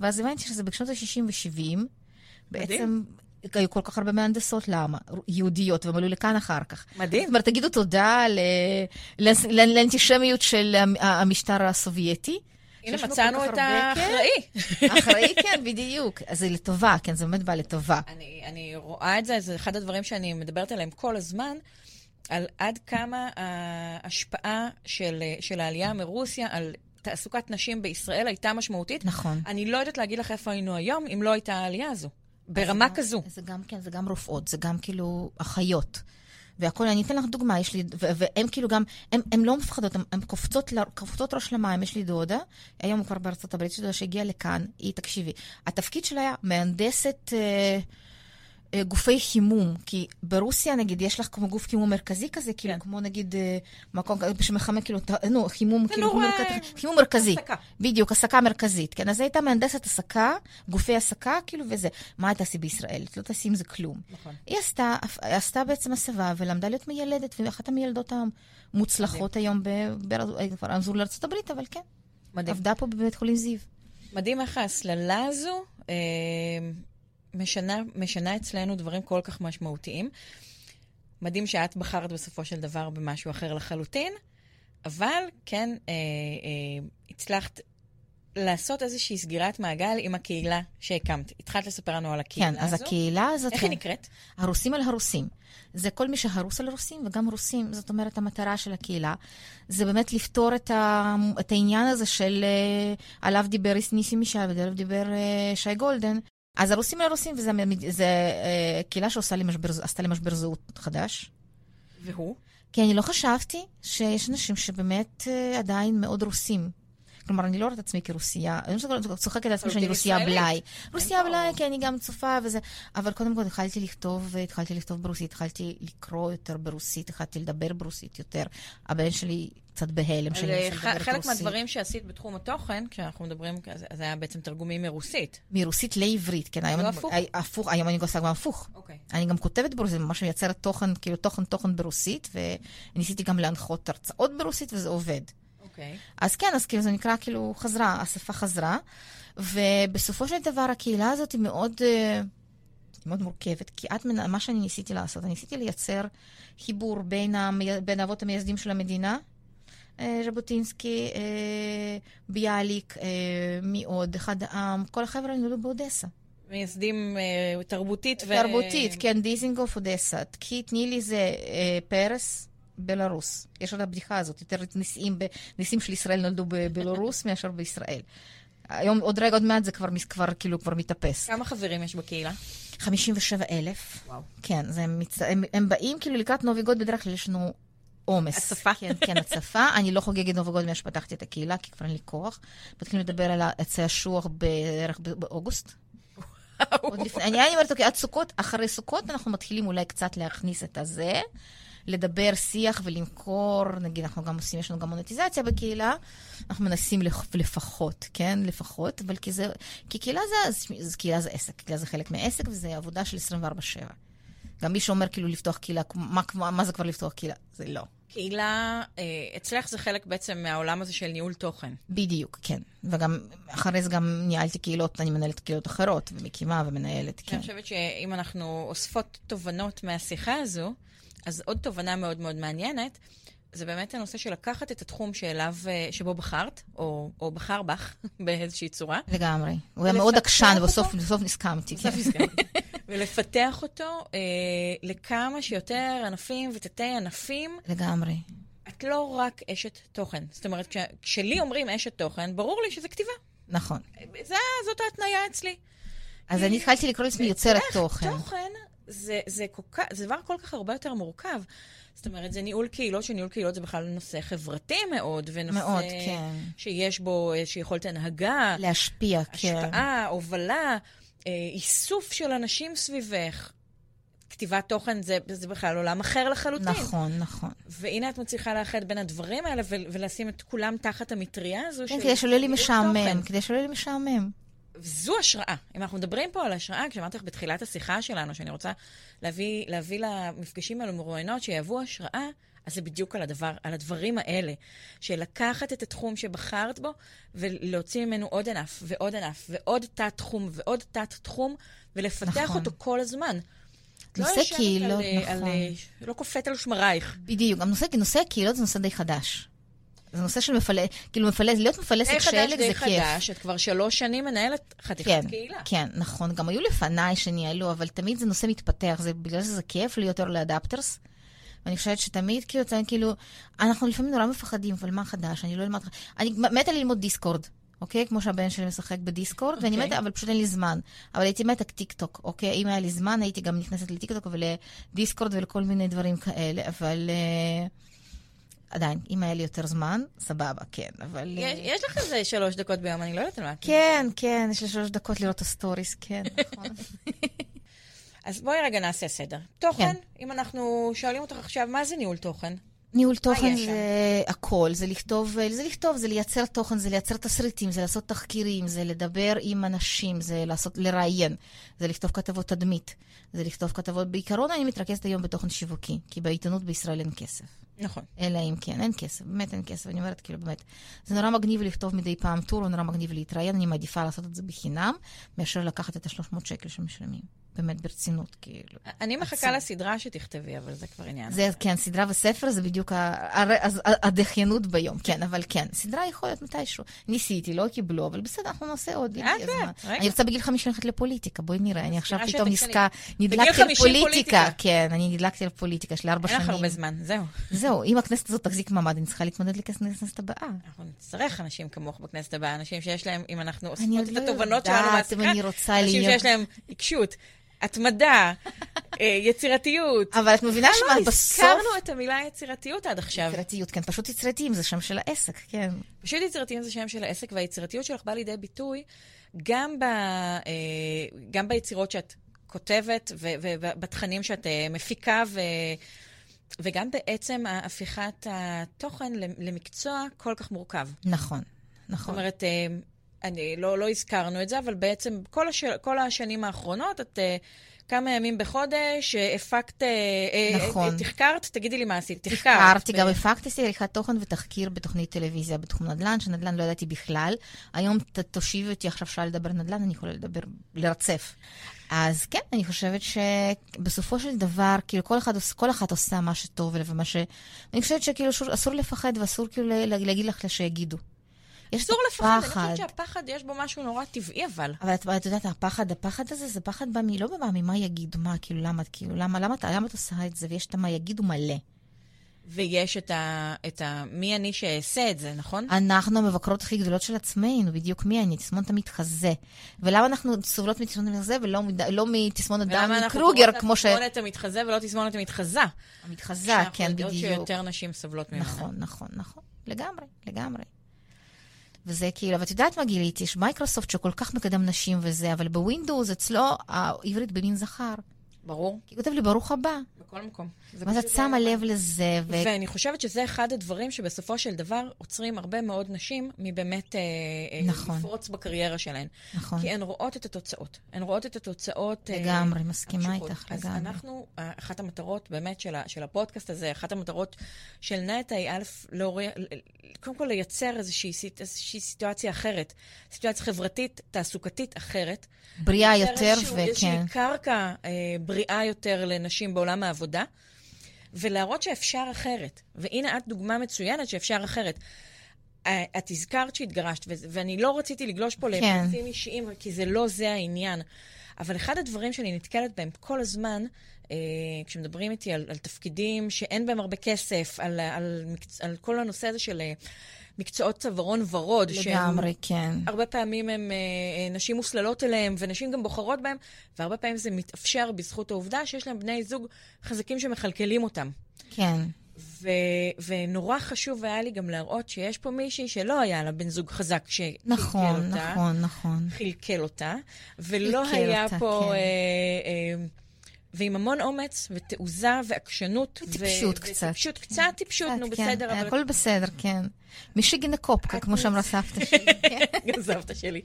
ואז הבנתי שזה בשנות ה-60 ו-70. בעצם היו כל כך הרבה מהנדסות, למה? יהודיות, והם עלו לכאן אחר כך. מדהים. זאת אומרת, תגידו תודה לאנטישמיות של המ- המשטר הסובייטי. הנה מצאנו את כן. האחראי. אחראי, כן, בדיוק. אז זה לטובה, כן, זה באמת בא לטובה. אני, אני רואה את זה, זה אחד הדברים שאני מדברת עליהם כל הזמן, על עד כמה ההשפעה של, של העלייה מרוסיה על תעסוקת נשים בישראל הייתה משמעותית. נכון. אני לא יודעת להגיד לך איפה היינו היום אם לא הייתה העלייה הזו. ברמה אז כזו. זה גם, כן, זה גם רופאות, זה גם כאילו אחיות. והכול, אני אתן לך דוגמה, יש לי, ו- והם כאילו גם, הם לא מפחדות, הם קופצות, קופצות ראש למים, יש לי דודה, היום כבר בארצות הברית, יש לי דודה שהגיעה לכאן, היא, תקשיבי, התפקיד שלה היה מהנדסת אה, גופי חימום, כי ברוסיה, נגיד, יש לך כמו גוף חימום מרכזי כזה, כאילו, כן. כמו נגיד, אה, מקום שמחמם, כאילו, ת- נו, חימום, כאילו, נורא- מרכז, חימום מרכזי. הפסקה. בדיוק, הסקה מרכזית, כן? אז הייתה מהנדסת הסקה, גופי הסקה, כאילו, וזה. מה את תעשי בישראל? את לא תעשי עם זה כלום. נכון. היא עשתה, עשתה בעצם הסבה ולמדה להיות מיילדת, והיא אחת המיילדות המוצלחות היום, ב- ב- כבר עזרו לארצות הברית, אבל כן, מדהים. עבדה פה בבית חולים זיו. מדהים איך ההסללה הזו אה, משנה, משנה אצלנו דברים כל כך משמעותיים. מדהים שאת בחרת בסופו של דבר במשהו אחר לחלוטין, אבל כן, אה, אה, הצלחת לעשות איזושהי סגירת מעגל עם הקהילה שהקמת. התחלת לספר לנו על הקהילה כן, אז הזו. הקהילה הזאת... איך כן. היא נקראת? הרוסים על הרוסים. זה כל מי שהרוס על רוסים וגם רוסים. זאת אומרת, המטרה של הקהילה זה באמת לפתור את, ה, את העניין הזה של אה, עליו דיבר ניסים ישי ועליו דיבר אה, שי גולדן. אז הרוסים על הרוסים, וזה זה, אה, קהילה שעושה לי לי משבר זהות חדש. והוא? כי אני לא חשבתי שיש אנשים שבאמת אה, עדיין מאוד רוסים. כלומר, אני לא רואה את עצמי כרוסייה, אני לא צוחקת על עצמי שאני רוסייה. בלאי. רוסיה פה- בלאי, כי אני גם צופה וזה, אבל קודם כל התחלתי לכתוב, התחלתי לכתוב ברוסית, התחלתי לקרוא יותר ברוסית, התחלתי לדבר ברוסית יותר. הבן שלי קצת בהלם שאני ח- לדבר חלק רוסית. מהדברים שעשית בתחום התוכן, כשאנחנו מדברים, זה היה בעצם תרגומים מרוסית. מרוסית לעברית, כן, היום לא אני- הפוך? הפוך, היום אני עושה גם הפוך. אוקיי. אני גם כותבת ברוסית, ממש מייצרת תוכן, כאילו תוכן תוכן ברוסית, וניסיתי גם להנחות הרצאות ברוסית, וזה עובד. אוקיי. אז כן, אז כאילו זה נקרא כאילו חזרה, השפה חזרה, ובסופו של דבר הקהילה הזאת היא מאוד, אה, מאוד מורכבת, כי את, מה שאני ניסיתי לעשות, אני ניסיתי לייצר חיבור בין, המי, בין האבות המייסדים של המדינה, ז'בוטינסקי, אה, ביאליק, אה, מי עוד, אחד העם, כל החבר'ה נולדו באודסה. מייסדים אה, תרבותית ו... תרבותית, כן, דיזינגוף, אודסה. קחי, תני לי זה אה, פרס, בלרוס. יש עוד הבדיחה הזאת, יותר נשיאים, ב, נשיאים של ישראל נולדו בבלרוס מאשר בישראל. היום, עוד רגע, עוד מעט זה כבר, כבר כאילו, כבר מתאפס. כמה חברים יש בקהילה? 57 אלף. וואו. כן, זה מצ... הם, הם באים כאילו לקראת נוביגוד, בדרך כלל יש לנו עומס. הצפה. כן, כן, הצפה. אני לא חוגגת נוביגוד מאז שפתחתי את הקהילה, כי כבר אין לי כוח. מתחילים לדבר על עצי השוח בערך באוגוסט. עוד לפני, אני אומרת, אוקיי, עד סוכות, אחרי סוכות אנחנו מתחילים אולי קצת להכניס את הזה, לדבר שיח ולמכור, נגיד, אנחנו גם עושים, יש לנו גם מונטיזציה בקהילה, אנחנו מנסים לפ- לפחות, כן, לפחות, אבל כי זה, כי קהילה זה, קהילה זה עסק, קהילה זה חלק מעסק וזה עבודה של 24/7. גם מי שאומר כאילו לפתוח קהילה, מה, מה, מה זה כבר לפתוח קהילה? זה לא. קהילה, אה, אצלך זה חלק בעצם מהעולם הזה של ניהול תוכן. בדיוק, כן. וגם, אחרי זה גם ניהלתי קהילות, אני מנהלת קהילות אחרות, ומקימה ומנהלת, כן. אני חושבת שאם אנחנו אוספות תובנות מהשיחה הזו, אז עוד תובנה מאוד מאוד מעניינת, זה באמת הנושא של לקחת את התחום שאליו, אה, שבו בחרת, או, או בחר בך באיזושהי צורה, לגמרי. הוא היה מאוד עקשן? ובסוף בסוף נסכמתי. בסוף כן. ולפתח אותו אה, לכמה שיותר ענפים ותתי ענפים. לגמרי. את לא רק אשת תוכן. זאת אומרת, כש, כשלי אומרים אשת תוכן, ברור לי שזה כתיבה. נכון. זה, זאת ההתניה אצלי. אז אני התחלתי לקרוא לעצמי יוצרת תוכן. תוכן זה, זה, כל כך, זה דבר כל כך הרבה יותר מורכב. זאת אומרת, זה ניהול קהילות, שניהול קהילות זה בכלל נושא חברתי מאוד, ונושא מאוד, כן. שיש בו איזושהי יכולת הנהגה, להשפיע, כן. השפעה, הובלה, איסוף של אנשים סביבך. כתיבת תוכן זה, זה בכלל עולם אחר לחלוטין. נכון, נכון. והנה את מצליחה לאחד בין הדברים האלה ו- ולשים את כולם תחת המטריה הזו כן, כדי שלא יהיה לי משעמם, כדי שלא יהיה לי משעמם. זו השראה. אם אנחנו מדברים פה על השראה, כשאמרתי לך בתחילת השיחה שלנו, שאני רוצה להביא, להביא למפגשים האלו מרואיינות שיהוו השראה, אז זה בדיוק על, הדבר, על הדברים האלה, של לקחת את התחום שבחרת בו ולהוציא ממנו עוד ענף ועוד ענף ועוד תת-תחום ועוד תת-תחום, ולפתח נכון. אותו כל הזמן. נושא לא קהילות, על, נכון. על, לא קופאת על שמרייך. בדיוק, גם נושא, נושא הקהילות זה נושא די חדש. זה נושא של מפלס, כאילו מפלס, להיות מפלסת שלג זה כיף. די חדש, די חדש, את כבר שלוש שנים מנהלת חתיכת כן, קהילה. כן, נכון. גם היו לפניי שניהלו, אבל תמיד זה נושא מתפתח, זה בגלל שזה כיף להיות יותר לאדפטרס. ואני חושבת שתמיד, כאילו, זה, כאילו, אנחנו לפעמים נורא מפחדים, אבל מה חדש? אני לא אלמד... אני מתה ללמוד דיסקורד. אוקיי? כמו שהבן שלי משחק בדיסקורד, okay. ואני אוקיי. מתה, אבל פשוט אין לי זמן. אבל הייתי מתה טיק טוק, אוקיי? אם היה לי זמן, הייתי גם נכנסת לטיק טוק ולדיסקורד ולכל מיני דברים כאלה, אבל... Uh, עדיין, אם היה לי יותר זמן, סבבה, כן, אבל... יש, יש לך איזה שלוש דקות ביום, אני לא יודעת על מה. כן, כן, יש לי שלוש דקות לראות את הסטוריס, כן, נכון. אז בואי רגע נעשה סדר. תוכן, כן. אם אנחנו שואלים אותך עכשיו, מה זה ניהול תוכן? ניהול תוכן זה שם? הכל, זה לכתוב, זה לכתוב, זה לייצר תוכן, זה לייצר תסריטים, זה לעשות תחקירים, זה לדבר עם אנשים, זה לעשות, לראיין, זה לכתוב כתבות תדמית, זה לכתוב כתבות. בעיקרון אני מתרכזת היום בתוכן שיווקי, כי בעיתונות בישראל אין כסף. נכון. אלא אם כן, אין כסף, באמת אין כסף, אני אומרת, כאילו, באמת. זה נורא מגניב לכתוב מדי פעם טור, נורא מגניב להתראיין, אני מעדיפה לעשות את זה בחינם, מאשר לקחת את ה-300 שקל שמשלמים. באמת ברצינות, כאילו. אני מחכה לסדרה שתכתבי, אבל זה כבר עניין. זה, כן, סדרה וספר זה בדיוק הדחיינות ביום, כן, אבל כן, סדרה יכול להיות מתישהו. ניסיתי, לא קיבלו, אבל בסדר, אנחנו נעשה עוד. לאט לאט, אני רוצה בגיל 50 ללכת לפוליטיקה, בואי נראה, אני עכשיו פתאום נזכה, נדלקתי על פוליטיקה, כן, אני נדלקתי על פוליטיקה, יש לי ארבע שנים. אין לך הרבה זמן, זהו. זהו, אם הכנסת הזאת תחזיק מעמד, אני צריכה להתמודד לכנסת הבאה. אנחנו נצטרך אנשים כמוך בכנסת הבאה, אנשים שיש להם, אם אנחנו אוספות את התובנות שלנו מהשיחה, אנשים שיש להם עיקשות. התמדה, יצירתיות. אבל את מבינה שמה, בסוף... לא הזכרנו את המילה יצירתיות עד עכשיו. יצירתיות, כן, פשוט יצירתיים, זה שם של העסק, כן. פשוט יצירתיים זה שם של העסק, והיצירתיות שלך באה לידי ביטוי גם, ב, גם ביצירות שאת כותבת ובתכנים שאת מפיקה, ו... וגם בעצם הפיכת התוכן למקצוע כל כך מורכב. נכון, נכון. זאת אומרת, אני, לא, לא הזכרנו את זה, אבל בעצם כל, הש, כל השנים האחרונות, את uh, כמה ימים בחודש, הפקת, נכון. uh, תחקרת, תגידי לי מה עשית, תחקרת. תחקרתי, גם הפקתי עריכת תוכן ותחקיר בתוכנית טלוויזיה בתחום נדל"ן, שנדל"ן לא ידעתי בכלל. היום תושיבי אותי עכשיו שעה לדבר נדל"ן, אני יכולה לדבר, לרצף. אז כן, אני חושבת שבסופו של דבר, כאילו כל, אחד, כל אחת עושה מה שטוב ומה ש... אני חושבת שכאילו אסור לפחד ואסור כאילו להגיד לך שיגידו. יש אסור לפחד, אני חושבת שהפחד, יש בו משהו נורא טבעי, אבל. אבל את, את יודעת, הפחד, הפחד הזה, זה פחד בא מ... לא בא ממה יגידו, מה, כאילו, למה, כאילו, למה, למה, למה את עושה את זה, ויש את מה יגידו מלא. ויש את ה, את ה... מי אני שאעשה את זה, נכון? אנחנו המבקרות הכי גדולות של עצמנו, בדיוק מי אני, תסמונת המתחזה. ולמה אנחנו סובלות מתסמונת המתחזה ולא, לא מתסמונת דני קרוגר, כמו ש... ולמה אנחנו תסמונת המתחזה ולא תסמונת המתחזה? המתחזה, כן, בדיוק. שאנחנו יודעות שיותר נשים סובלות ממנה. נכון, נכון, נכון. לגמרי, לגמרי. וזה כאילו, ואת יודעת מה גיליתי? יש מייקרוסופט שכל כך מקדם נשים וזה, אבל בווינדוס אצלו העברית במין זכר. ברור. כי כותב לי, ברוך הבא. בכל מקום. ואז את שמה לב לזה. ו... ואני חושבת שזה אחד הדברים שבסופו של דבר עוצרים הרבה מאוד נשים מבאמת נכון. אה, לפרוץ בקריירה שלהן. נכון. כי הן רואות את התוצאות. הן רואות את התוצאות לגמרי, אה, מסכימה איתך, אז לגמרי. אז אנחנו, אחת המטרות באמת של, של הפודקאסט הזה, אחת המטרות של נטע היא א', להוריד, קודם כל לייצר איזושהי, איזושהי סיטואציה אחרת. סיטואציה חברתית, תעסוקתית אחרת. בריאה יותר, וכן. איזושהי קרקע אה, בריאה יותר לנשים בעולם העבודה, ולהראות שאפשר אחרת. והנה את דוגמה מצוינת שאפשר אחרת. את הזכרת שהתגרשת, ואני לא רציתי לגלוש פה כן. לפרטים אישיים, כי זה לא זה העניין. אבל אחד הדברים שאני נתקלת בהם כל הזמן, אה, כשמדברים איתי על, על תפקידים שאין בהם הרבה כסף, על, על, על כל הנושא הזה של אה, מקצועות צווארון ורוד. לגמרי, כן. הרבה פעמים הם, אה, נשים מוסללות אליהם, ונשים גם בוחרות בהם, והרבה פעמים זה מתאפשר בזכות העובדה שיש להם בני זוג חזקים שמכלכלים אותם. כן. ו- ונורא חשוב היה לי גם להראות שיש פה מישהי שלא היה לה בן זוג חזק שחילקל נכון, אותה. נכון, נכון. חילקל אותה. ולא היה אותה, פה... כן. אה, אה, ועם המון אומץ ותעוזה ועקשנות. וטיפשות קצת. וטיפשות, קצת טיפשות, נו כן, בסדר, אבל... הכל בסדר, כן. משיגן הקופקה, כמו שאמרה סבתא שלי. כן. גם סבתא שלי.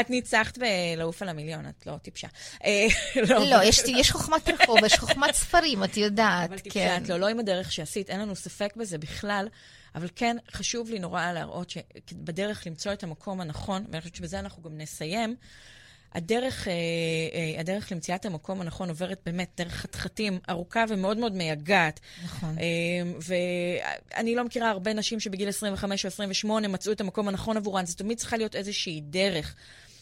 את ניצחת בלעוף על המיליון, את לא טיפשה. אה, לא, יש- יש חוכמת רחוב, יש חוכמת ספרים, את יודעת, אבל טיפשה כן. את לא, לא עם הדרך שעשית, אין לנו ספק בזה בכלל, אבל כן, חשוב לי נורא להראות שבדרך למצוא את המקום הנכון, ואני חושבת שבזה אנחנו גם נסיים, הדרך, אה, אה, הדרך למציאת המקום הנכון עוברת באמת דרך חתחתים ארוכה ומאוד מאוד מייגעת. נכון. אה, ואני לא מכירה הרבה נשים שבגיל 25 או 28 מצאו את המקום הנכון עבורן, זה תמיד צריכה להיות איזושהי דרך.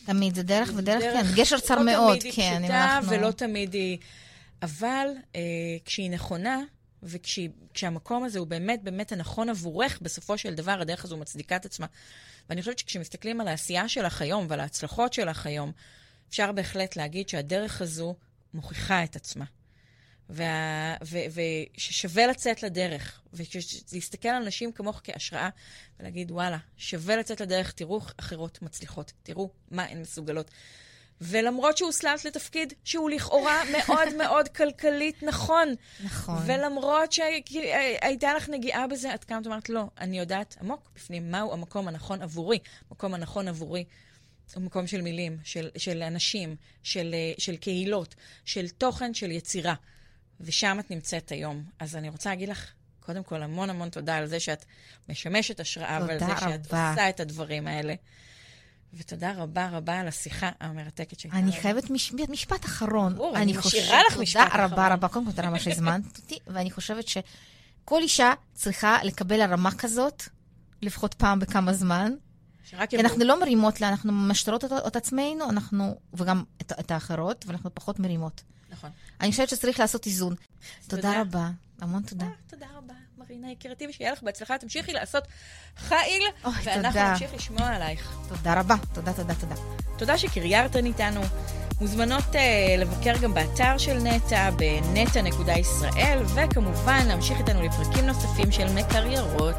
תמיד זה דרך ודרך, כן. גשר צר לא מאוד, כן. אם אנחנו- ולא תמיד היא... אבל אה, כשהיא נכונה, וכשהמקום הזה הוא באמת באמת הנכון עבורך, בסופו של דבר הדרך הזו מצדיקה את עצמה. ואני חושבת שכשמסתכלים על העשייה שלך היום ועל ההצלחות שלך היום, אפשר בהחלט להגיד שהדרך הזו מוכיחה את עצמה. וה- ו- וששווה לצאת לדרך, ולהסתכל על נשים כמוך כהשראה, ולהגיד, וואלה, שווה לצאת לדרך, תראו אחרות מצליחות, תראו מה הן מסוגלות. ולמרות שהוסללת לתפקיד שהוא לכאורה מאוד מאוד כלכלית נכון, נכון. ולמרות שהייתה לך נגיעה בזה, את קמת ואמרת, לא, אני יודעת עמוק בפנים מהו המקום הנכון עבורי. המקום הנכון עבורי הוא מקום של מילים, של, של אנשים, של, אה, של קהילות, של תוכן, של יצירה. ושם את נמצאת היום. אז אני רוצה להגיד לך, קודם כל, המון המון תודה על זה שאת משמשת השראה, ועל זה שאת רבה. עושה את הדברים האלה. ותודה רבה רבה על השיחה המרתקת שהייתה. אני לנו. חייבת מש- משפט אחרון. ברור, אני משאירה לך משפט תודה רבה אחרון. רבה. קודם כל, תודה רבה שהזמנת אותי, ואני חושבת שכל אישה צריכה לקבל הרמה כזאת, לפחות פעם בכמה זמן. כי. אנחנו לא מרימות לה, אנחנו משטרות את, את עצמנו, אנחנו, וגם את, את האחרות, ואנחנו פחות מרימות. נכון. אני חושבת שצריך לעשות איזון. תודה תודה. רבה, המון תודה. אה, תודה רבה, מרינה יקירתי, ושיהיה לך בהצלחה. תמשיכי לעשות חיל, אוי, ואנחנו תודה. נמשיך לשמוע עלייך. תודה רבה, תודה, תודה, תודה. תודה שקריירתן איתנו. מוזמנות uh, לבקר גם באתר של נטע, בנטע.ישראל, וכמובן להמשיך איתנו לפרקים נוספים של מקריירות.